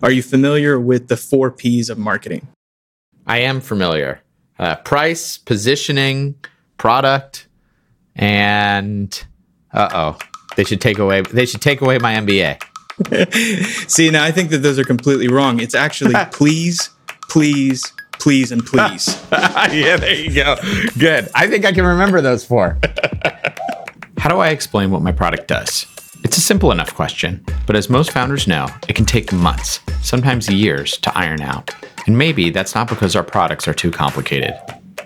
Are you familiar with the four P's of marketing? I am familiar. Uh, price, positioning, product, and uh oh, they should take away. They should take away my MBA. See, now I think that those are completely wrong. It's actually please, please, please, and please. yeah, there you go. Good. I think I can remember those four. How do I explain what my product does? It's a simple enough question, but as most founders know, it can take months, sometimes years, to iron out. And maybe that's not because our products are too complicated.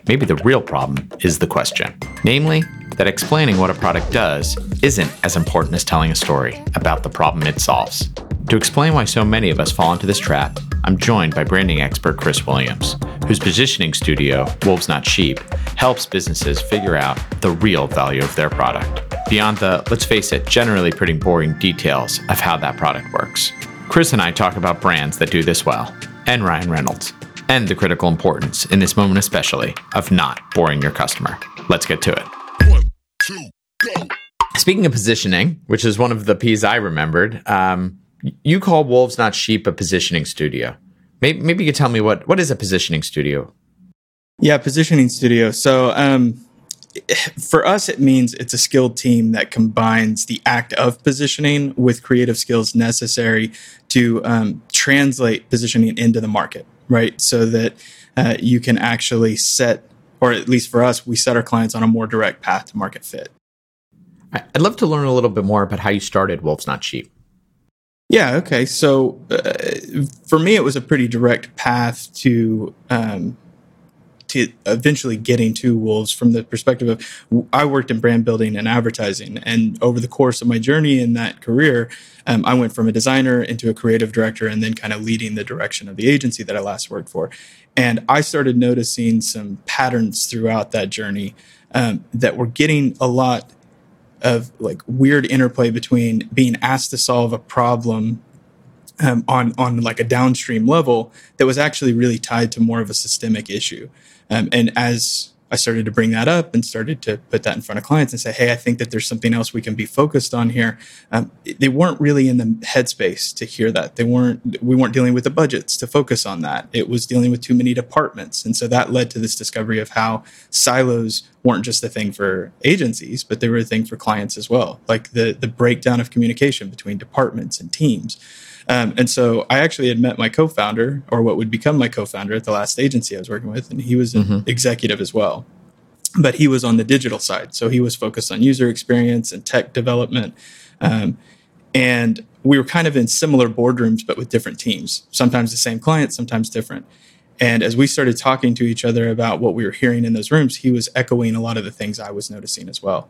Maybe the real problem is the question. Namely, that explaining what a product does isn't as important as telling a story about the problem it solves. To explain why so many of us fall into this trap, I'm joined by branding expert Chris Williams, whose positioning studio, Wolves Not Sheep, helps businesses figure out the real value of their product, beyond the, let's face it, generally pretty boring details of how that product works. Chris and I talk about brands that do this well, and Ryan Reynolds, and the critical importance, in this moment especially, of not boring your customer. Let's get to it. One, two, go. Speaking of positioning, which is one of the P's I remembered, um, you call Wolves Not Sheep a positioning studio. Maybe, maybe you could tell me what, what is a positioning studio? Yeah, positioning studio. So, um, for us, it means it's a skilled team that combines the act of positioning with creative skills necessary to um, translate positioning into the market, right? So that uh, you can actually set, or at least for us, we set our clients on a more direct path to market fit. I'd love to learn a little bit more about how you started Wolves Not Sheep. Yeah. Okay. So uh, for me, it was a pretty direct path to um, to eventually getting to Wolves from the perspective of I worked in brand building and advertising, and over the course of my journey in that career, um, I went from a designer into a creative director, and then kind of leading the direction of the agency that I last worked for. And I started noticing some patterns throughout that journey um, that were getting a lot of like weird interplay between being asked to solve a problem um, on on like a downstream level that was actually really tied to more of a systemic issue. Um, and as I started to bring that up and started to put that in front of clients and say, "Hey, I think that there's something else we can be focused on here." Um, they weren't really in the headspace to hear that. They weren't. We weren't dealing with the budgets to focus on that. It was dealing with too many departments, and so that led to this discovery of how silos weren't just a thing for agencies, but they were a thing for clients as well. Like the the breakdown of communication between departments and teams. Um, and so I actually had met my co-founder, or what would become my co-founder at the last agency I was working with, and he was an mm-hmm. executive as well. But he was on the digital side, so he was focused on user experience and tech development. Um, and we were kind of in similar boardrooms, but with different teams. Sometimes the same client, sometimes different. And as we started talking to each other about what we were hearing in those rooms, he was echoing a lot of the things I was noticing as well.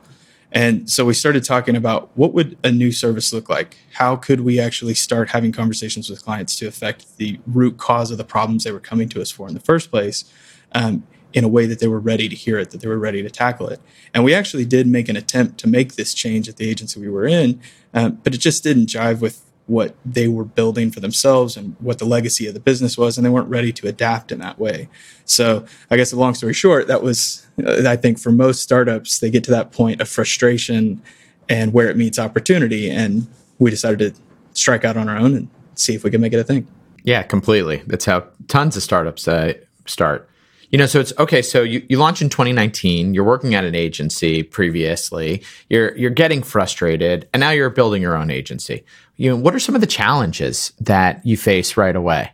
And so we started talking about what would a new service look like? How could we actually start having conversations with clients to affect the root cause of the problems they were coming to us for in the first place um, in a way that they were ready to hear it, that they were ready to tackle it. And we actually did make an attempt to make this change at the agency we were in, um, but it just didn't jive with what they were building for themselves and what the legacy of the business was, and they weren't ready to adapt in that way. So, I guess, a long story short, that was, uh, I think, for most startups, they get to that point of frustration and where it meets opportunity, and we decided to strike out on our own and see if we can make it a thing. Yeah, completely. That's how tons of startups uh, start. You know, so it's okay. So you, you launch in 2019. You're working at an agency previously. You're you're getting frustrated, and now you're building your own agency. You know, what are some of the challenges that you face right away?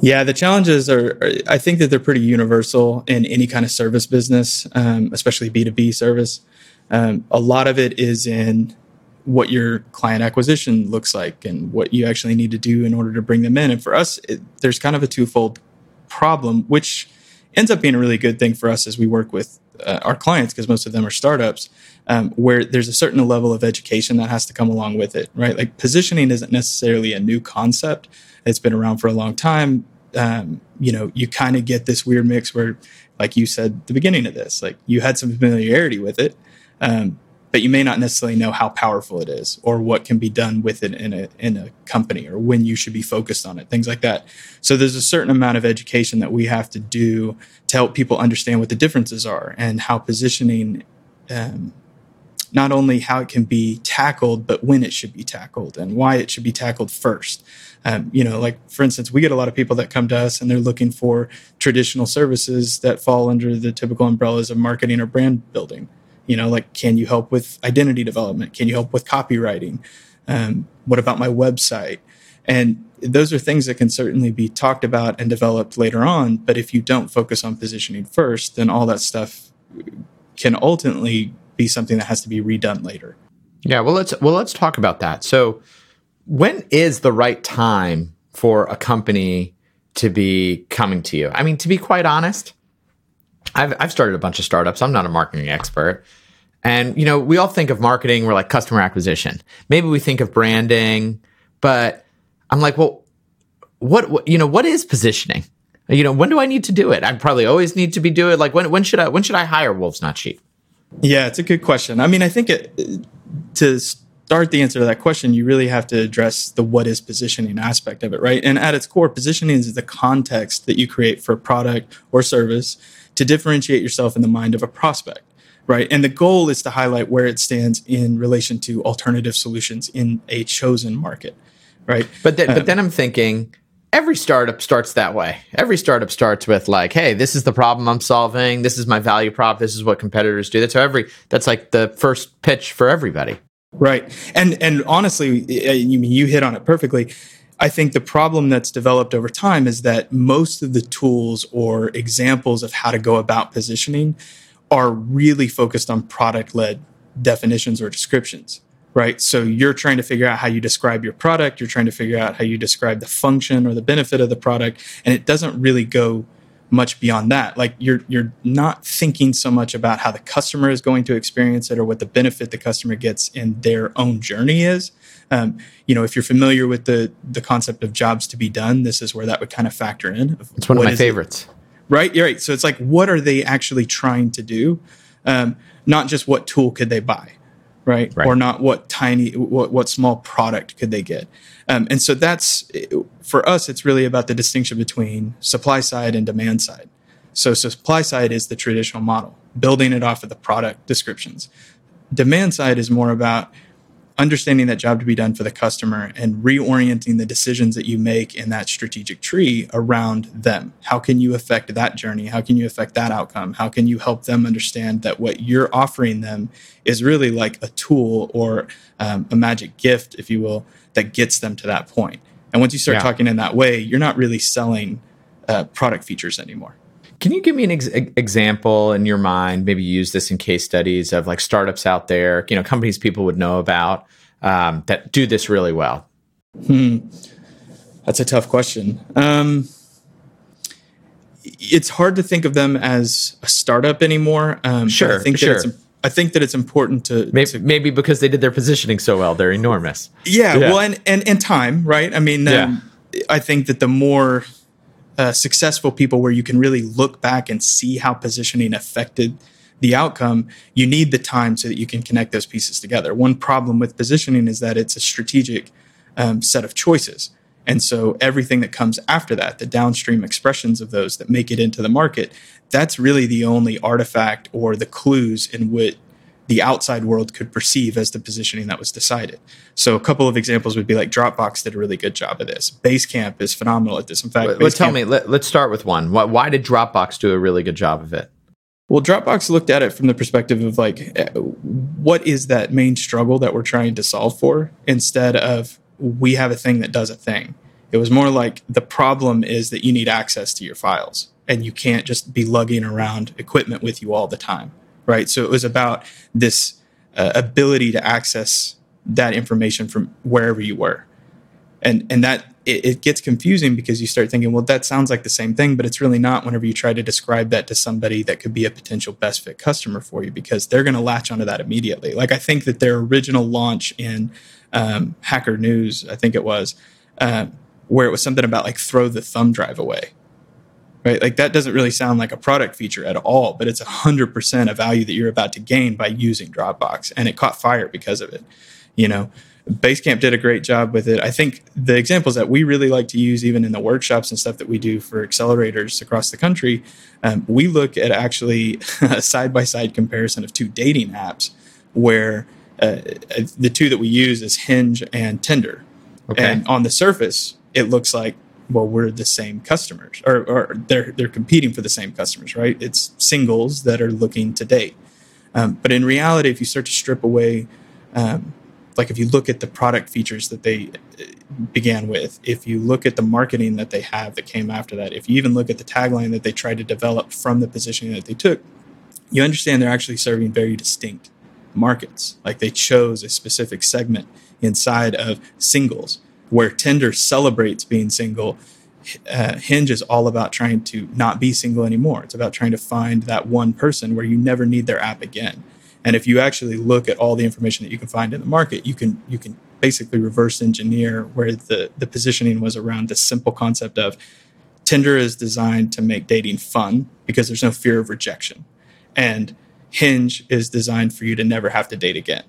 Yeah, the challenges are, are I think that they're pretty universal in any kind of service business, um, especially B2B service. Um, a lot of it is in what your client acquisition looks like and what you actually need to do in order to bring them in. And for us, it, there's kind of a twofold problem, which ends up being a really good thing for us as we work with uh, our clients because most of them are startups um, where there's a certain level of education that has to come along with it right? Like positioning isn't necessarily a new concept. It's been around for a long time. Um, you know you kind of get this weird mix where like you said the beginning of this like you had some familiarity with it um, but you may not necessarily know how powerful it is or what can be done with it in a in a company or when you should be focused on it things like that so there's a certain amount of education that we have to do to help people understand what the differences are and how positioning um, not only how it can be tackled, but when it should be tackled and why it should be tackled first. Um, you know, like for instance, we get a lot of people that come to us and they're looking for traditional services that fall under the typical umbrellas of marketing or brand building. You know, like can you help with identity development? Can you help with copywriting? Um, what about my website? And those are things that can certainly be talked about and developed later on. But if you don't focus on positioning first, then all that stuff can ultimately be something that has to be redone later. Yeah, well let's well let's talk about that. So when is the right time for a company to be coming to you? I mean, to be quite honest, I've I've started a bunch of startups. I'm not a marketing expert. And you know, we all think of marketing, we're like customer acquisition. Maybe we think of branding, but I'm like, well, what, what you know, what is positioning? You know, when do I need to do it? I probably always need to be doing it. Like when when should I when should I hire wolves not sheep? Yeah, it's a good question. I mean, I think it, to start the answer to that question, you really have to address the what is positioning aspect of it, right? And at its core, positioning is the context that you create for a product or service to differentiate yourself in the mind of a prospect, right? And the goal is to highlight where it stands in relation to alternative solutions in a chosen market, right? But then, um, but then I'm thinking every startup starts that way. Every startup starts with like, "Hey, this is the problem I'm solving. This is my value prop. This is what competitors do." That's every that's like the first pitch for everybody. Right. And and honestly, you you hit on it perfectly. I think the problem that's developed over time is that most of the tools or examples of how to go about positioning are really focused on product led definitions or descriptions right? So you're trying to figure out how you describe your product, you're trying to figure out how you describe the function or the benefit of the product, and it doesn't really go much beyond that. Like you're you're not thinking so much about how the customer is going to experience it or what the benefit the customer gets in their own journey is. Um, you know, if you're familiar with the the concept of jobs to be done, this is where that would kind of factor in. It's one of my favorites. It, right? You're right. So it's like, what are they actually trying to do? Um, not just what tool could they buy right? right? Or not what tiny, what, what small product could they get? Um, and so that's for us, it's really about the distinction between supply side and demand side. So, supply side is the traditional model, building it off of the product descriptions. Demand side is more about understanding that job to be done for the customer and reorienting the decisions that you make in that strategic tree around them. How can you affect that journey? How can you affect that outcome? How can you help them understand that what you're offering them is really like a tool or um, a magic gift, if you will, that gets them to that point? And once you start yeah. talking in that way, you're not really selling uh, product features anymore. Can you give me an ex- example in your mind? Maybe use this in case studies of like startups out there, you know, companies people would know about um, that do this really well. Hmm. That's a tough question. Um, it's hard to think of them as a startup anymore. Um, sure, I think sure. That I think that it's important to maybe, to maybe, because they did their positioning so well, they're enormous. Yeah, yeah. well, and, and and time, right? I mean, um, yeah. I think that the more uh, successful people where you can really look back and see how positioning affected the outcome, you need the time so that you can connect those pieces together. One problem with positioning is that it's a strategic um, set of choices. And so everything that comes after that, the downstream expressions of those that make it into the market, that's really the only artifact or the clues in what the outside world could perceive as the positioning that was decided. So a couple of examples would be like Dropbox did a really good job of this. Basecamp is phenomenal at this. In fact, let, tell me. Let, us start with one. Why, why did Dropbox do a really good job of it? Well, Dropbox looked at it from the perspective of like, eh, what is that main struggle that we're trying to solve for instead of we have a thing that does a thing. It was more like the problem is that you need access to your files and you can't just be lugging around equipment with you all the time right? So it was about this uh, ability to access that information from wherever you were, and and that it, it, gets confusing because you start thinking, well, that sounds like the same thing, but it's really not. Whenever you try to describe that to somebody that could be a potential best fit customer for you, because they're going to latch onto that immediately. Like I think that their original launch in um, Hacker News, I think it was. Uh, where it was something about like throw the thumb drive away right? Like that doesn't really sound like a product feature at all, but it's a hundred percent a value that you're about to gain by using Dropbox, and it caught fire because of it. You know, Basecamp did a great job with it. I think the examples that we really like to use, even in the workshops and stuff that we do for accelerators across the country, um, we look at actually a side by side comparison of two dating apps where uh, the two that we use is Hinge and Tinder. Okay. And on the surface, it looks like well, we're the same customers, or, or they're they're competing for the same customers, right? It's singles that are looking to date. Um, but in reality, if you start to strip away, um, like if you look at the product features that they uh, began with, if you look at the marketing that they have that came after that, if you even look at the tagline that they tried to develop from the positioning that they took, you understand they're actually serving very distinct markets. Like they chose a specific segment inside of singles, where Tinder celebrates being single. Uh, Hinge is all about trying to not be single anymore. It's about trying to find that one person where you never need their app again. And if you actually look at all the information that you can find in the market, you can you can basically reverse engineer where the the positioning was around this simple concept of Tinder is designed to make dating fun because there's no fear of rejection. And Hinge is designed for you to never have to date again.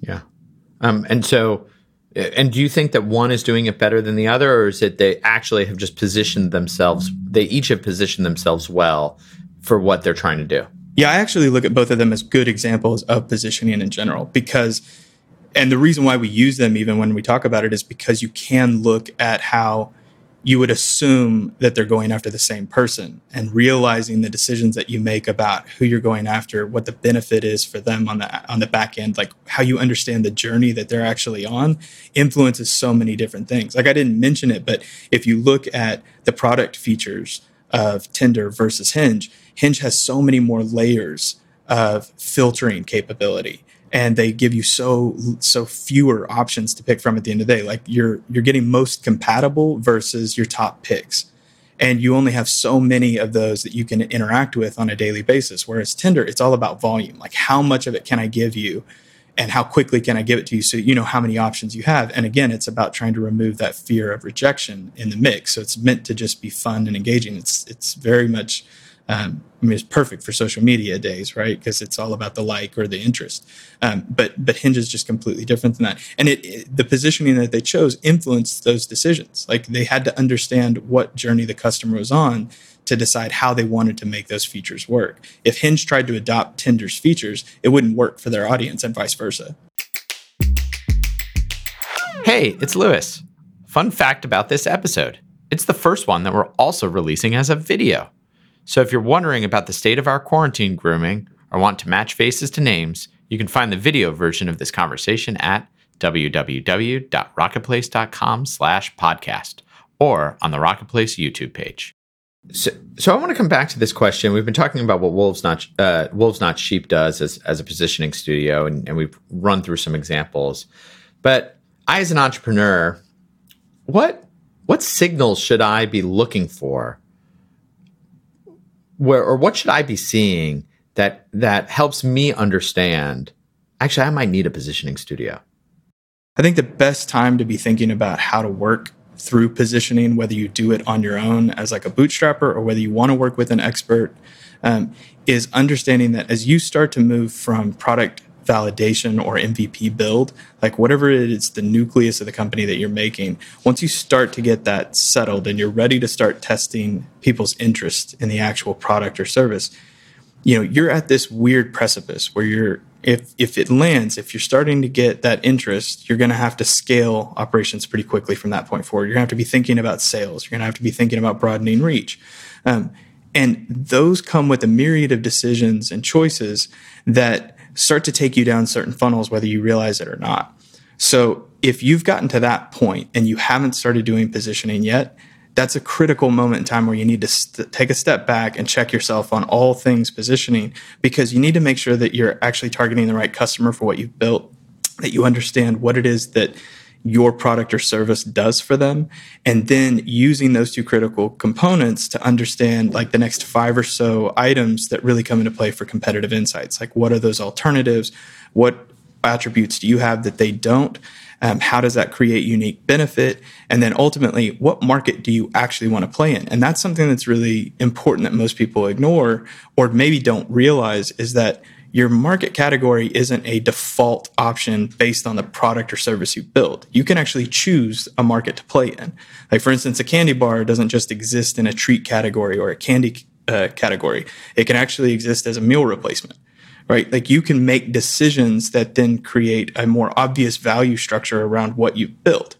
Yeah. Um, and so, Uh, and do you think that one is doing it better than the other, or is it they actually have just positioned themselves? They each have positioned themselves well for what they're trying to do. Yeah, I actually look at both of them as good examples of positioning in general because, and the reason why we use them even when we talk about it is because you can look at how you would assume that they're going after the same person and realizing the decisions that you make about who you're going after what the benefit is for them on the on the back end like how you understand the journey that they're actually on influences so many different things. Like i didn't mention it but if you look at the product features of tinder versus hinge hinge has so many more layers of filtering capability and they give you so so fewer options to pick from at the end of the day. Like you're you're getting most compatible versus your top picks. And you only have so many of those that you can interact with on a daily basis. Whereas tinder it's all about volume. Like how much of it can i give you and how quickly can i give it to you so you know how many options you have? And again it's about trying to remove that fear of rejection in the mix. So it's meant to just be fun and engaging. It's it's very much um, I mean, it's perfect for social media days, right? Because it's all about the like or the interest. Um, but but Hinge is just completely different than that, and it, it, the positioning that they chose influenced those decisions. Like they had to understand what journey the customer was on to decide how they wanted to make those features work. If Hinge tried to adopt Tinder's features, it wouldn't work for their audience, and vice versa. Hey, it's Louis. Fun fact about this episode: it's the first one that we're also releasing as a video. So if you're wondering about the state of our quarantine grooming or want to match faces to names, you can find the video version of this conversation at www.rocketplace.com slash podcast or on the Rocketplace YouTube page. So, so I want to come back to this question. We've been talking about what Wolves Not uh, Wolves Not Sheep does as, as a positioning studio, and, and we've run through some examples. But I, as an entrepreneur, what what signals should I be looking for where or what should I be seeing that that helps me understand actually I might need a positioning studio? I think the best time to be thinking about how to work through positioning, whether you do it on your own as like a bootstrapper or whether you want to work with an expert, um, is understanding that as you start to move from product validation or MVP build, like whatever it is, the nucleus of the company that you're making, once you start to get that settled and you're ready to start testing people's interest in the actual product or service, you know, you're at this weird precipice where you're if if it lands, if you're starting to get that interest, you're going to have to scale operations pretty quickly from that point forward. You're going to have to be thinking about sales. You're going to have to be thinking about broadening reach. Um, and those come with a myriad of decisions and choices that start to take you down certain funnels, whether you realize it or not. So if you've gotten to that point and you haven't started doing positioning yet, that's a critical moment in time where you need to st- take a step back and check yourself on all things positioning because you need to make sure that you're actually targeting the right customer for what you've built, that you understand what it is that your product or service does for them. And then using those two critical components to understand like the next five or so items that really come into play for competitive insights. Like what are those alternatives? What attributes do you have that they don't? Um, how does that create unique benefit? And then ultimately what market do you actually want to play in? And that's something that's really important that most people ignore or maybe don't realize is that your market category isn't a default option based on the product or service you build. You can actually choose a market to play in. Like, for instance, a candy bar doesn't just exist in a treat category or a candy uh, category. It can actually exist as a meal replacement, right? Like you can make decisions that then create a more obvious value structure around what you build.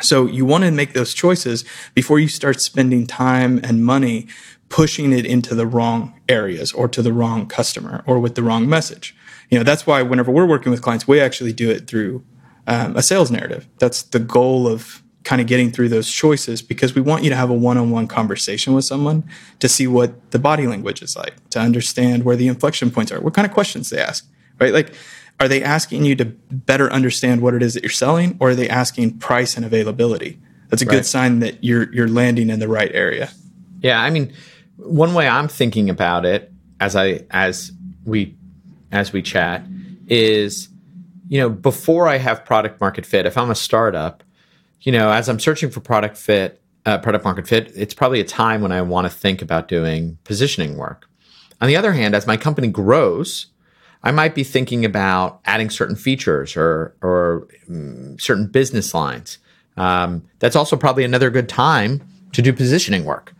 So you want to make those choices before you start spending time and money pushing it into the wrong areas or to the wrong customer or with the wrong message. You know, that's why whenever we're working with clients, we actually do it through um, a sales narrative. That's the goal of kind of getting through those choices because we want you to have a one-on-one conversation with someone to see what the body language is like, to understand where the inflection points are, what kind of questions they ask, right? Like, are they asking you to better understand what it is that you're selling, or are they asking price and availability? That's a right. good sign that you're you're landing in the right area. Yeah, I mean, one way I'm thinking about it as I as we as we chat is, you know, before I have product market fit, if I'm a startup, you know, as I'm searching for product fit, uh, product market fit, it's probably a time when I want to think about doing positioning work. On the other hand, as my company grows, I might be thinking about adding certain features or or um, certain business lines. Um, that's also probably another good time to do positioning work,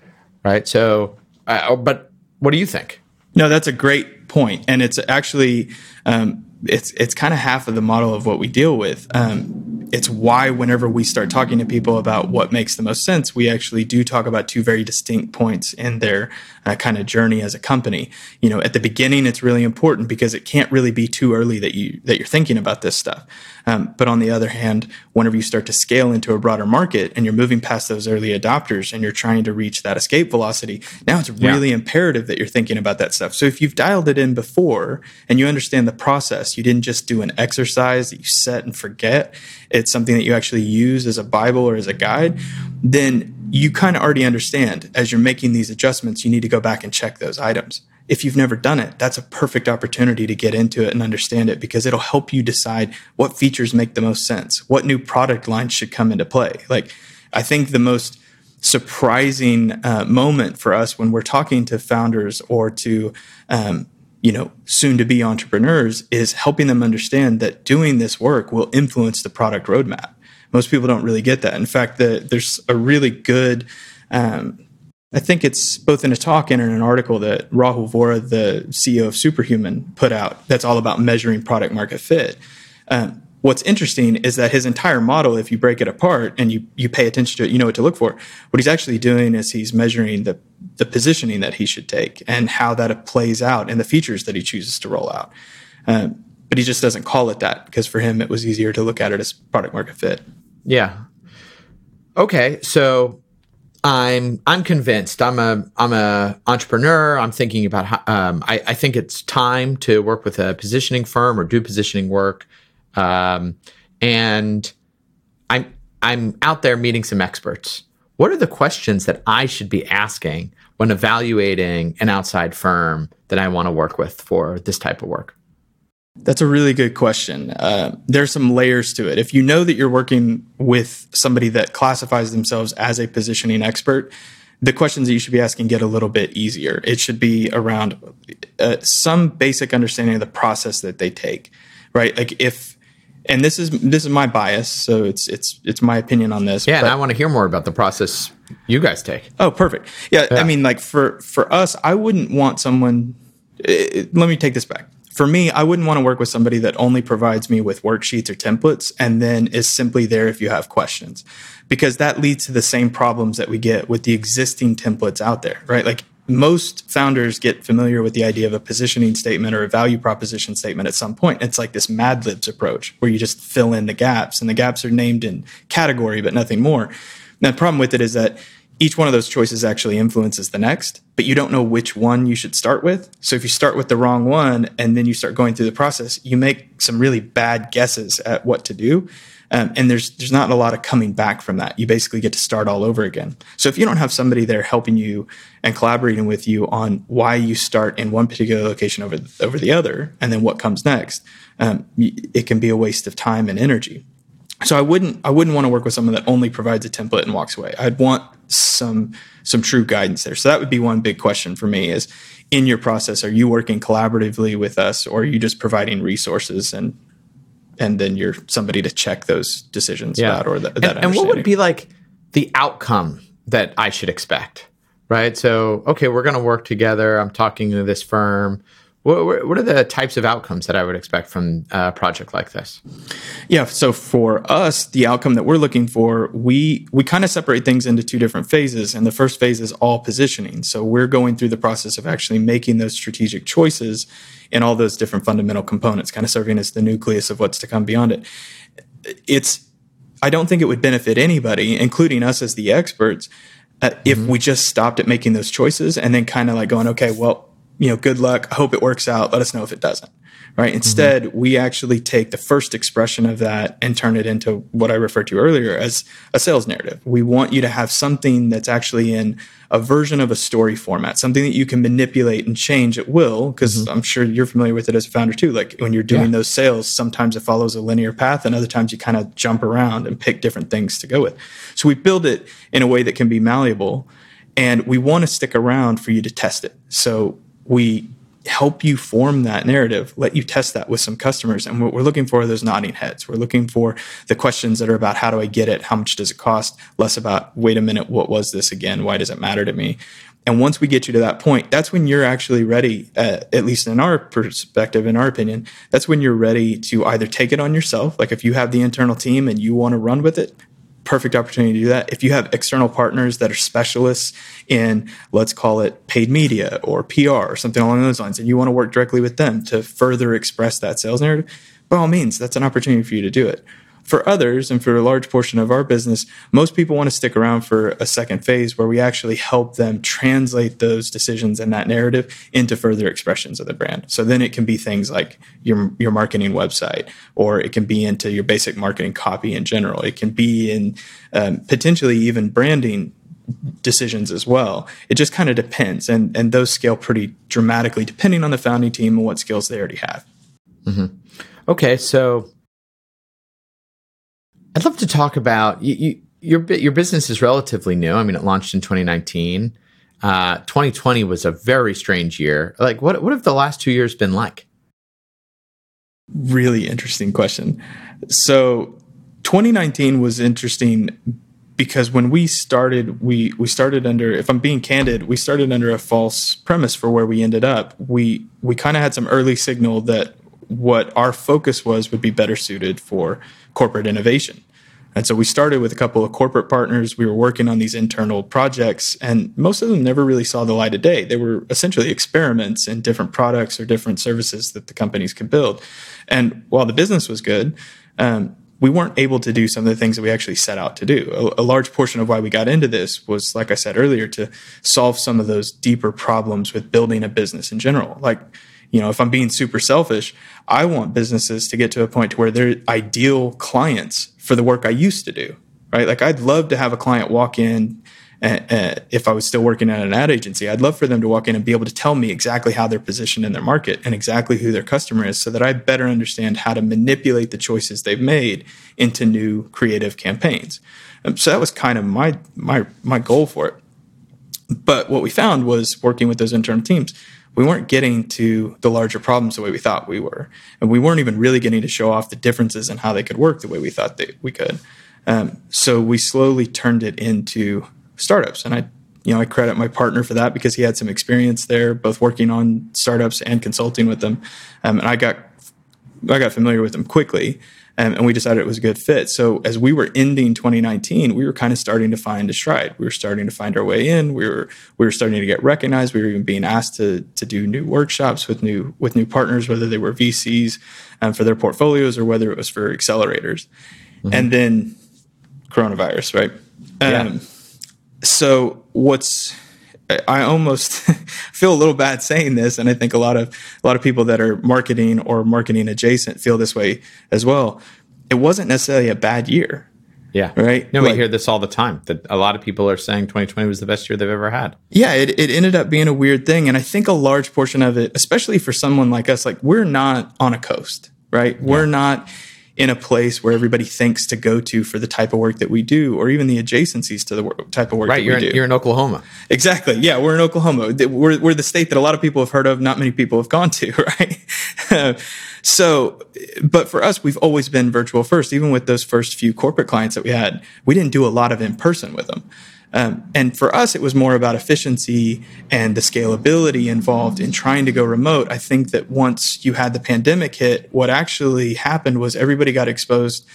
right? So, uh, but what do you think? No, that's a great point, and it's actually um, it's it's kind of half of the model of what we deal with. Um, it's why whenever we start talking to people about what makes the most sense, we actually do talk about two very distinct points in their uh, kind of journey as a company. You know, at the beginning, it's really important because it can't really be too early that you that you're thinking about this stuff. Um, but on the other hand, whenever you start to scale into a broader market and you're moving past those early adopters and you're trying to reach that escape velocity, now it's really yeah. imperative that you're thinking about that stuff. So if you've dialed it in before and you understand the process, you didn't just do an exercise that you set and forget. It's something that you actually use as a Bible or as a guide. Then you kind of already understand as you're making these adjustments, you need to go back and check those items. If you've never done it, that's a perfect opportunity to get into it and understand it because it'll help you decide what features make the most sense, what new product lines should come into play. Like, I think the most surprising uh, moment for us when we're talking to founders or to um, you know soon to be entrepreneurs is helping them understand that doing this work will influence the product roadmap most people don't really get that. In fact, the, there's a really good, um, I think it's both in a talk and in an article that Rahul Vohra, the CEO of Superhuman, put out that's all about measuring product market fit. Um, what's interesting is that his entire model, if you break it apart and you, you pay attention to it, you know what to look for. What he's actually doing is he's measuring the, the positioning that he should take and how that plays out and the features that he chooses to roll out. Um, but he just doesn't call it that because for him it was easier to look at it as product market fit. Yeah. Okay, so I'm I'm convinced. I'm a I'm a entrepreneur. I'm thinking about how um, I, I think it's time to work with a positioning firm or do positioning work, um, and I'm I'm out there meeting some experts. What are the questions that I should be asking when evaluating an outside firm that I want to work with for this type of work? That's a really good question. Uh, there's some layers to it. If you know that you're working with somebody that classifies themselves as a positioning expert, the questions that you should be asking get a little bit easier. It should be around uh, some basic understanding of the process that they take, right? Like if, and this is this is my bias, so it's it's it's my opinion on this. Yeah, but, and I want to hear more about the process you guys take. Oh, perfect. Yeah, yeah. I mean, like for for us, I wouldn't want someone. Uh, let me take this back for me, I wouldn't want to work with somebody that only provides me with worksheets or templates and then is simply there if you have questions, because that leads to the same problems that we get with the existing templates out there, right? Like most founders get familiar with the idea of a positioning statement or a value proposition statement at some point. It's like this Mad Libs approach where you just fill in the gaps and the gaps are named in category, but nothing more. Now, the problem with it is that each one of those choices actually influences the next, but you don't know which one you should start with. So if you start with the wrong one and then you start going through the process, you make some really bad guesses at what to do. Um, and there's there's not a lot of coming back from that. You basically get to start all over again. So if you don't have somebody there helping you and collaborating with you on why you start in one particular location over over the other, and then what comes next, um, it can be a waste of time and energy. So I wouldn't I wouldn't want to work with someone that only provides a template and walks away. I'd want some some true guidance there. So that would be one big question for me is in your process, are you working collaboratively with us or are you just providing resources and and then you're somebody to check those decisions yeah. about or the, that and, and what would be like the outcome that I should expect? Right. So, okay, we're going to work together. I'm talking to this firm. What, what are the types of outcomes that I would expect from a project like this? Yeah, so for us, the outcome that we're looking for, we we kind of separate things into two different phases, and the first phase is all positioning. So we're going through the process of actually making those strategic choices in all those different fundamental components, kind of serving as the nucleus of what's to come beyond it. It's I don't think it would benefit anybody, including us as the experts, uh, if mm-hmm. we just stopped at making those choices and then kind of like going, okay, well, you know, good luck. I hope it works out. Let us know if it doesn't. Right. Mm-hmm. Instead, mm-hmm. we actually take the first expression of that and turn it into what I referred to earlier as a sales narrative. We want you to have something that's actually in a version of a story format, something that you can manipulate and change at will. Because mm-hmm. I'm sure you're familiar with it as a founder too. Like when you're doing yeah. those sales, sometimes it follows a linear path, and other times you kind of jump around and pick different things to go with. So we build it in a way that can be malleable and we want to stick around for you to test it. So we help you form that narrative, let you test that with some customers. And what we're looking for are those nodding heads. We're looking for the questions that are about how do I get it? How much does it cost? Less about, wait a minute, what was this again? Why does it matter to me? And once we get you to that point, that's when you're actually ready, uh, at least in our perspective, in our opinion, that's when you're ready to either take it on yourself. Like if you have the internal team and you want to run with it, perfect opportunity to do that. If you have external partners that are specialists in, let's call it paid media or PR or something along those lines, and you want to work directly with them to further express that sales narrative, by all means, that's an opportunity for you to do it. For others, and for a large portion of our business, most people want to stick around for a second phase where we actually help them translate those decisions and that narrative into further expressions of the brand. So then it can be things like your your marketing website, or it can be into your basic marketing copy in general. It can be in um, potentially even branding decisions as well. It just kind of depends, and and those scale pretty dramatically depending on the founding team and what skills they already have. Mm-hmm. Okay, so I'd love to talk about you, you, your your business is relatively new. I mean, it launched in 2019. Uh, 2020 was a very strange year. Like, what what have the last two years been like? Really interesting question. So, 2019 was interesting because when we started, we we started under. If I'm being candid, we started under a false premise for where we ended up. We we kind of had some early signal that what our focus was would be better suited for corporate innovation. And so we started with a couple of corporate partners. We were working on these internal projects, and most of them never really saw the light of day. They were essentially experiments in different products or different services that the companies could build. And while the business was good, um, we weren't able to do some of the things that we actually set out to do. A, a, large portion of why we got into this was, like I said earlier, to solve some of those deeper problems with building a business in general. Like, you know, if I'm being super selfish, I want businesses to get to a point to where they're ideal clients for the work I used to do, right? Like I'd love to have a client walk in uh, if I was still working at an ad agency, I'd love for them to walk in and be able to tell me exactly how they're positioned in their market and exactly who their customer is so that I better understand how to manipulate the choices they've made into new creative campaigns. Um, so that was kind of my my my goal for it. But what we found was working with those internal teams, we weren't getting to the larger problems the way we thought we were. And we weren't even really getting to show off the differences in how they could work the way we thought they, we could. Um, so we slowly turned it into startups. And I, you know, I credit my partner for that because he had some experience there, both working on startups and consulting with them. Um, and I got, I got familiar with them quickly. Um, and we decided it was a good fit. So as we were ending 2019, we were kind of starting to find a stride. We were starting to find our way in. We were we were starting to get recognized. We were even being asked to to do new workshops with new with new partners, whether they were VCs um, for their portfolios or whether it was for accelerators. Mm-hmm. And then coronavirus, right? Yeah. Um, so what's I almost feel a little bad saying this, and I think a lot of a lot of people that are marketing or marketing adjacent feel this way as well. It wasn't necessarily a bad year. Yeah. Right. No, like, we hear this all the time that a lot of people are saying 2020 was the best year they've ever had. Yeah. It, it ended up being a weird thing. And I think a large portion of it, especially for someone like us, like we're not on a coast, right? Yeah. We're not in a place where everybody thinks to go to for the type of work that we do, or even the adjacencies to the work, type of work right, you're in, do. You're in Oklahoma. Exactly. Yeah, we're in Oklahoma. We're, we're the state that a lot of people have heard of, not many people have gone to, right? so, but for us, we've always been virtual first. Even with those first few corporate clients that we had, we didn't do a lot of in person with them. Um, and for us, it was more about efficiency and the scalability involved in trying to go remote. I think that once you had the pandemic hit, what actually happened was everybody got exposed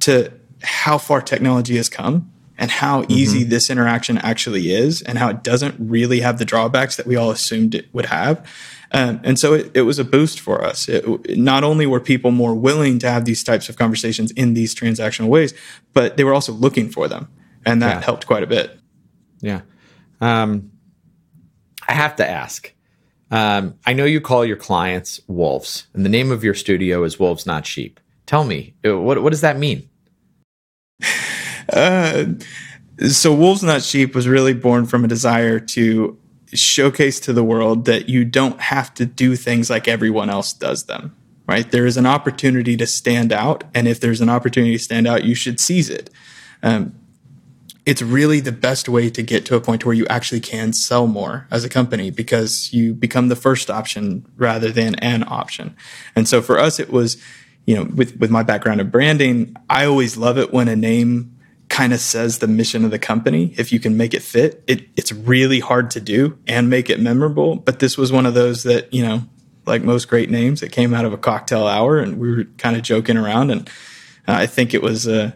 to how far technology has come and how mm-hmm. easy this interaction actually is and how it doesn't really have the drawbacks that we all assumed it would have. Um, and so it, it, was a boost for us. It, not only were people more willing to have these types of conversations in these transactional ways, but they were also looking for them. And that yeah. helped quite a bit. Yeah. Um, I have to ask. Um, I know you call your clients wolves, and the name of your studio is Wolves Not Sheep. Tell me, uh, what, what does that mean? Uh, so wolves not sheep was really born from a desire to showcase to the world that you don't have to do things like everyone else does them right there is an opportunity to stand out and if there's an opportunity to stand out you should seize it um, it's really the best way to get to a point where you actually can sell more as a company because you become the first option rather than an option. And so for us it was you know with with my background in branding i always love it when a name kind of says the mission of the company. If you can make it fit it, it's really hard to do and make it memorable. But this was one of those that you know like most great names it came out of a cocktail hour and we were kind of joking around. And i think it was uh,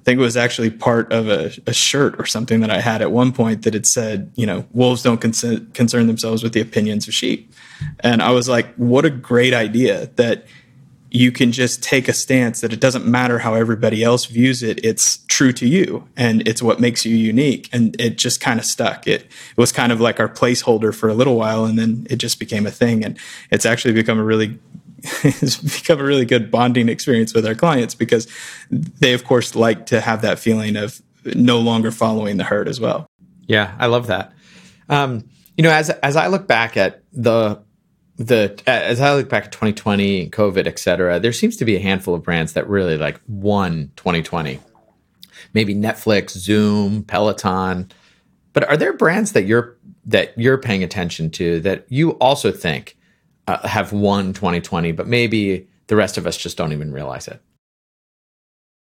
I think it was actually part of a, a, shirt or something that I had at one point that had said, you know, wolves don't con- concern themselves with the opinions of sheep. And I was like, what a great idea that you can just take a stance that it doesn't matter how everybody else views it it's true to you and it's what makes you unique. And it just kind of stuck. It, it was kind of like our placeholder for a little while and then it just became a thing. And it's actually become a really it's become a really good bonding experience with our clients because they of course like to have that feeling of no longer following the herd as well yeah i love that um, you know as as i look back at the the as I look back at 2020, and COVID, et cetera, there seems to be a handful of brands that really like won 2020. Maybe Netflix, Zoom, Peloton. But are there brands that you're that you're paying attention to that you also think uh, have won 2020, but maybe the rest of us just don't even realize it?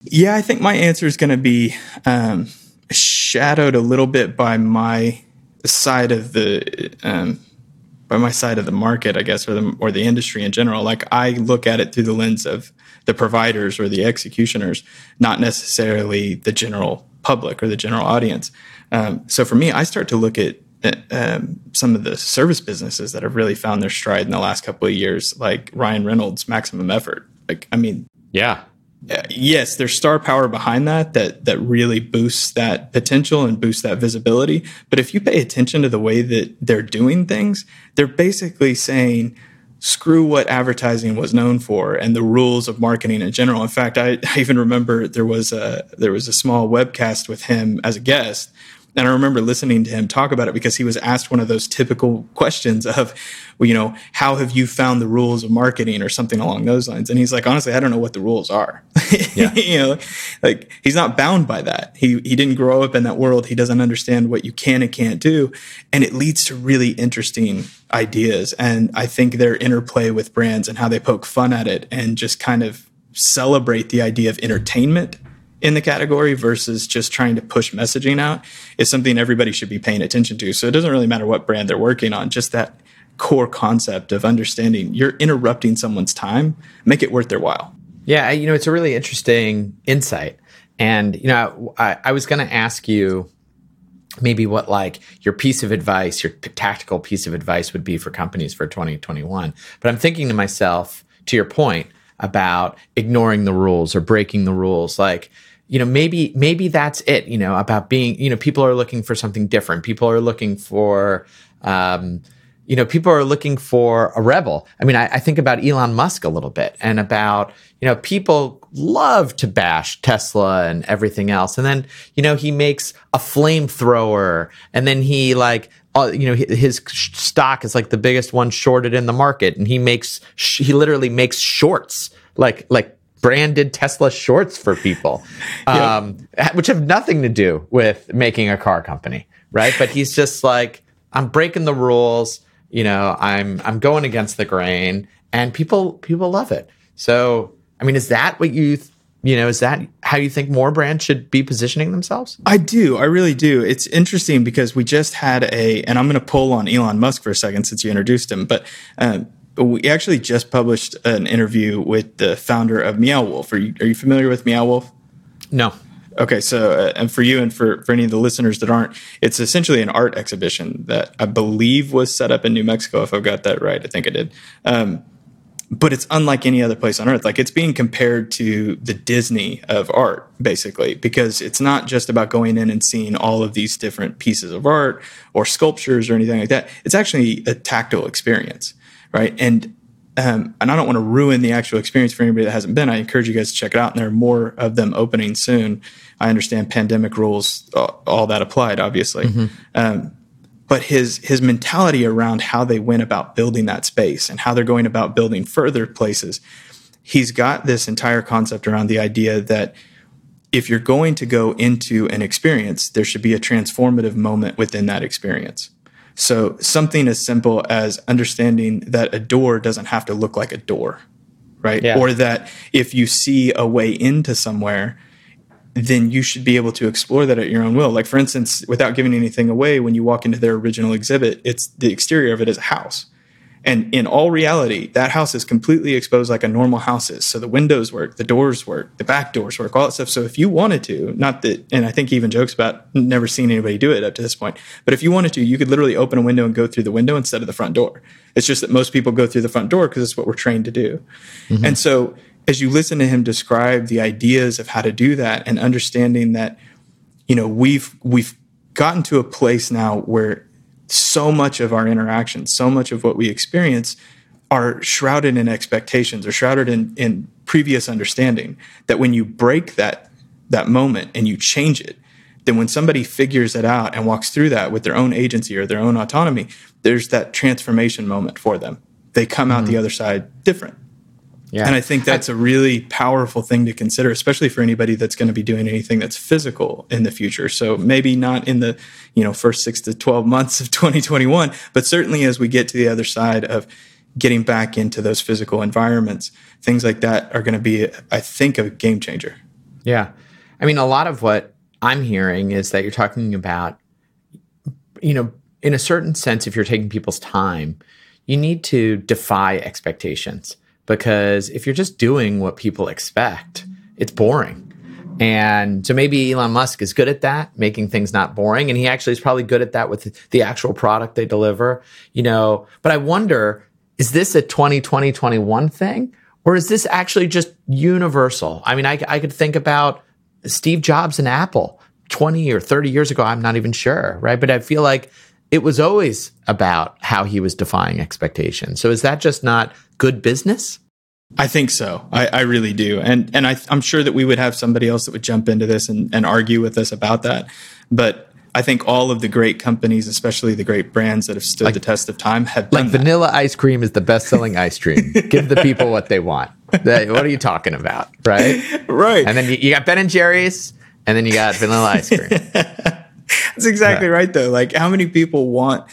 Yeah, I think my answer is going to be um, shadowed a little bit by my side of the um, by my side of the market, I guess, or the or the industry in general. Like I look at it through the lens of the providers or the executioners, not necessarily the general public or the general audience. Um, so for me, I start to look at um, some of the service businesses that have really found their stride in the last couple of years, like Ryan Reynolds, Maximum Effort. Like, I mean, yeah, uh, yes, there's star power behind that that that really boosts that potential and boosts that visibility. But if you pay attention to the way that they're doing things, they're basically saying screw what advertising was known for and the rules of marketing in general. In fact, I, I even remember there was a there was a small webcast with him as a guest and I remember listening to him talk about it because he was asked one of those typical questions of, well, you know, how have you found the rules of marketing or something along those lines? And he's like, honestly, I don't know what the rules are. Yeah. you know, like he's not bound by that. He he didn't grow up in that world. He doesn't understand what you can and can't do, and it leads to really interesting ideas. And I think their interplay with brands and how they poke fun at it and just kind of celebrate the idea of entertainment in the category versus just trying to push messaging out is something everybody should be paying attention to. So it doesn't really matter what brand they're working on, just that core concept of understanding you're interrupting someone's time, make it worth their while. Yeah, you know, it's a really interesting insight. And, you know, I, I was going to ask you maybe what like your piece of advice, your tactical piece of advice would be for companies for 2021. But I'm thinking to myself, to your point about ignoring the rules or breaking the rules, like, you know maybe maybe that's it you know about being you know people are looking for something different. People are looking for um, you know people are looking for a rebel. I mean I, I, think about elon musk a little bit and about you know people love to bash tesla and everything else. And then you know he makes a flamethrower and then he like uh, you know his stock is like the biggest one shorted in the market and he makes he literally makes shorts like like branded Tesla shorts for people, um, which have nothing to do with making a car company, right? But he's just like, I'm breaking the rules. You know, I'm I'm going against the grain, and people people love it. So, I mean, is that what you th- You know, is that how you think more brands should be positioning themselves? I do. I really do. It's interesting because we just had a, and I'm going to pull on Elon Musk for a second since you introduced him, but um, we actually just published an interview with the founder of Meow Wolf. Are you, are you familiar with Meow Wolf? No. Okay, so uh, and for you and for for any of the listeners that aren't, it's essentially an art exhibition that I believe was set up in New Mexico. If I've got that right, I think I did. Um, but it's unlike any other place on earth. Like it's being compared to the Disney of art, basically, because it's not just about going in and seeing all of these different pieces of art or sculptures or anything like that. It's actually a tactile experience, right? And um, and I don't want to ruin the actual experience for anybody that hasn't been. I encourage you guys to check it out, and there are more of them opening soon. I understand pandemic rules, all, all that applied, obviously. Mm-hmm. Um, but his his mentality around how they went about building that space and how they're going about building further places, he's got this entire concept around the idea that if you're going to go into an experience, there should be a transformative moment within that experience. So something as simple as understanding that a door doesn't have to look like a door, right? Yeah. Or that if you see a way into somewhere, then you should be able to explore that at your own will. Like for instance, without giving anything away, when you walk into their original exhibit, it's the exterior of it is a house. And in all reality, that house is completely exposed like a normal house is. So the windows work, the doors work, the back doors work, all that stuff. So if you wanted to, not that, and I think he even jokes about never seen anybody do it up to this point, but if you wanted to, you could literally open a window and go through the window instead of the front door. It's just that most people go through the front door because it's what we're trained to do. Mm-hmm. And so as you listen to him describe the ideas of how to do that and understanding that, you know, we've, we've gotten to a place now where so much of our interactions, so much of what we experience are shrouded in expectations or shrouded in, in previous understanding that when you break that that moment and you change it then when somebody figures it out and walks through that with their own agency or their own autonomy there's that transformation moment for them they come out mm-hmm. the other side different yeah. And I think that's a really powerful thing to consider, especially for anybody that's going to be doing anything that's physical in the future. So maybe not in the, you know, first six to 12 months of 2021, but certainly as we get to the other side of getting back into those physical environments, things like that are going to be, I think, a game changer. Yeah. I mean, a lot of what I'm hearing is that you're talking about, you know, in a certain sense, if you're taking people's time, you need to defy expectations because if you're just doing what people expect, it's boring. And so maybe Elon Musk is good at that, making things not boring. And he actually is probably good at that with the actual product they deliver, you know. But I wonder, is this a 2020, 21 thing? Or is this actually just universal? I mean, I, I could think about Steve Jobs and Apple 20 or 30 years ago. I'm not even sure, right? But I feel like it was always about how he was defying expectations. So is that just not good business? I think so. I, I really do. And and I, am sure that we would have somebody else that would jump into this and, and argue with us about that. But I think all of the great companies, especially the great brands that have stood like, the test of time, have like vanilla ice cream is the best selling ice cream. Give the people what they want. what are you talking about, right? Right. And then you, you got Ben and Jerry's, and then you got vanilla ice cream. That's exactly yeah. right, though. Like, how many people want?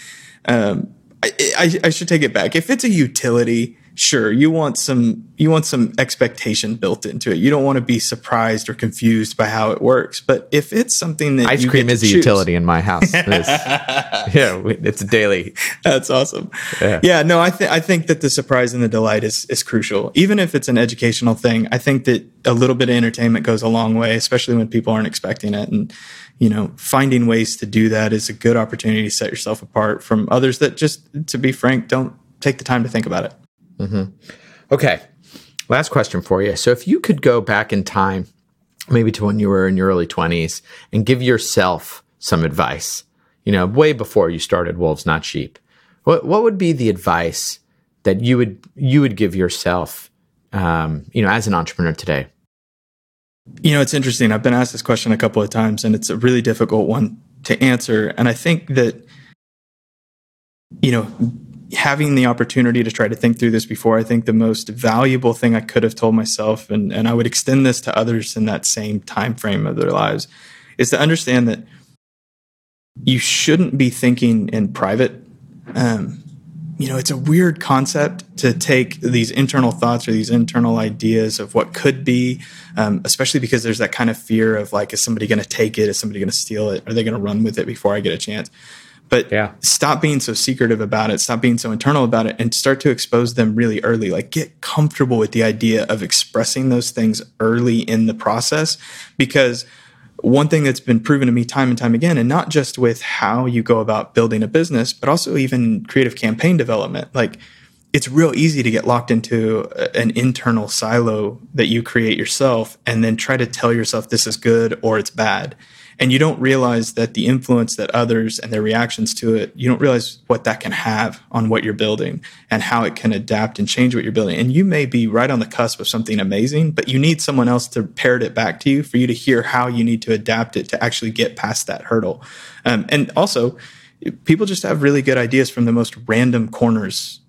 Um, I, I, I should take it back. If it's a utility sure you want some you want some expectation built into it. You don't want to be surprised or confused by how it works but if it's something that ice cream is a choose, utility in my house. It's, yeah it's a daily. That's awesome. Yeah, yeah no i think i think that the surprise and the delight is is crucial. Even if it's an educational thing i think that a little bit of entertainment goes a long way especially when people aren't expecting it. And you know finding ways to do that is a good opportunity to set yourself apart from others that just to be frank don't take the time to think about it Mm-hmm. Okay. Last question for you. So, if you could go back in time, maybe to when you were in your early 20s, and give yourself some advice, you know, way before you started Wolves Not Sheep, what, what would be the advice that you would you would give yourself, um, you know, as an entrepreneur today? You know, it's interesting. I've been asked this question a couple of times, and it's a really difficult one to answer. And I think that, you know, having the opportunity to try to think through this before, I think the most valuable thing I could have told myself, and, and I would extend this to others in that same time frame of their lives, is to understand that you shouldn't be thinking in private. Um, you know, it's a weird concept to take these internal thoughts or these internal ideas of what could be, um, especially because there's that kind of fear of like, is somebody going to take it? Is somebody going to steal it? Are they going to run with it before I get a chance? But yeah. stop being so secretive about it, stop being so internal about it, and start to expose them really early. Like get comfortable with the idea of expressing those things early in the process because one thing that's been proven to me time and time again, and not just with how you go about building a business, but also even creative campaign development. Like it's real easy to get locked into an internal silo that you create yourself and then try to tell yourself this is good or it's bad and you don't realize that the influence that others and their reactions to it you don't realize what that can have on what you're building and how it can adapt and change what you're building. And you may be right on the cusp of something amazing but you need someone else to parrot it back to you for you to hear how you need to adapt it to actually get past that hurdle. Um, and also people just have really good ideas from the most random corners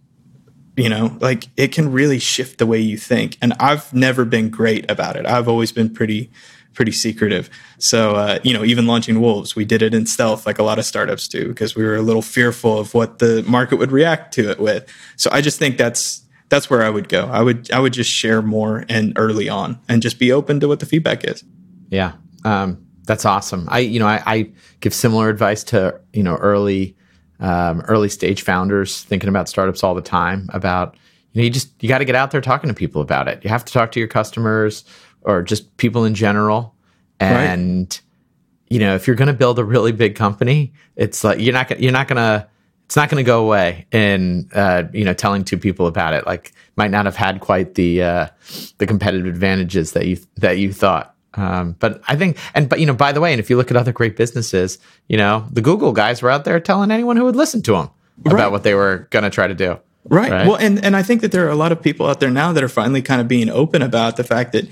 you know? Like it can really shift the way you think. And i've never been great about it. I've always been pretty pretty secretive. So, uh, you know, even launching Wolves, we did it in stealth, like a lot of startups do, because we were a little fearful of what the market would react to it with. So, I just think that's that's where I would go. I would I would just share more and early on, and just be open to what the feedback is. Yeah, um, that's awesome. I you know I, I, give similar advice to you know early um, early stage founders thinking about startups all the time about you know you just you got to get out there talking to people about it. You have to talk to your customers or just people in general. And right. you know, if you're going to build a really big company, it's like you're not you're not going to it's not going to go away in uh, you know telling two people about it. Like might not have had quite the uh, the competitive advantages that you that you thought. Um, but I think, and but you know, by the way, and if you look at other great businesses, you know, the Google guys were out there telling anyone who would listen to them right. about what they were going to try to do. Right. right. Well, and and I think that there are a lot of people out there now that are finally kind of being open about the fact that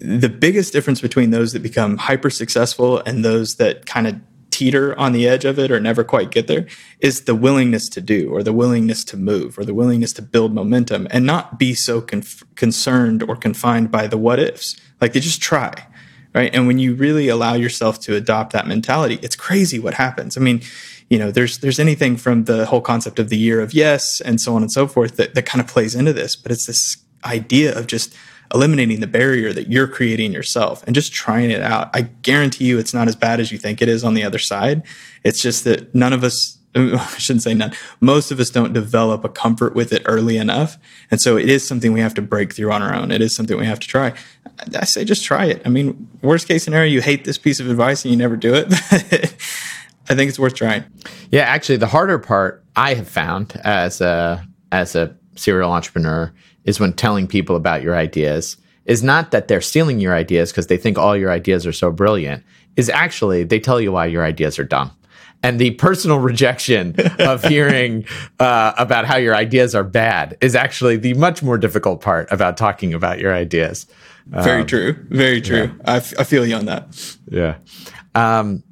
the biggest difference between those that become hyper successful and those that kind of teeter on the edge of it or never quite get there is the willingness to do or the willingness to move or the willingness to build momentum and not be so conf- concerned or confined by the what ifs. Like they just try. Right. And when you really allow yourself to adopt that mentality, it's crazy what happens. I mean, you know, there's there's anything from the whole concept of the year of yes and so on and so forth that, that kind of plays into this, but it's this idea of just eliminating the barrier that you're creating yourself and just trying it out. I guarantee you it's not as bad as you think it is on the other side. It's just that none of us I shouldn't say none. Most of us don't develop a comfort with it early enough. And so it is something we have to break through on our own. It is something we have to try. I say just try it. I mean, worst case scenario, you hate this piece of advice and you never do it. I think it's worth trying. Yeah, actually the harder part I have found as a as a serial entrepreneur is when telling people about your ideas is not that they're stealing your ideas because they think all your ideas are so brilliant. Is actually they tell you why your ideas are dumb. And the personal rejection of hearing uh, about how your ideas are bad is actually the much more difficult part about talking about your ideas. Very um, true. Very true. Yeah. I, f- I feel you on that. Yeah. Um,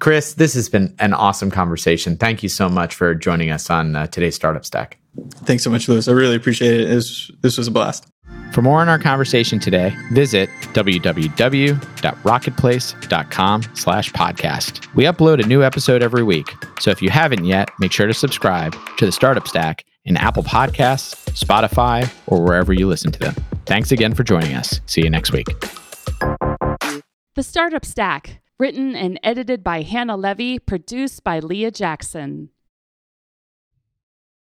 chris this has been an awesome conversation. Thank you so much for joining us on uh, today's startup stack Thanks so much, Louis. I really appreciate it. it was, this was a blast. For more on our conversation today, visit www.rocketplace.com slash podcast. We upload a new episode every week, so if you haven't yet, make sure to subscribe to the Startup Stack in Apple Podcasts, Spotify, or wherever you listen to them. Thanks again for joining us. See you next week. The Startup Stack, written and edited by Hannah Levy, produced by Leah Jackson.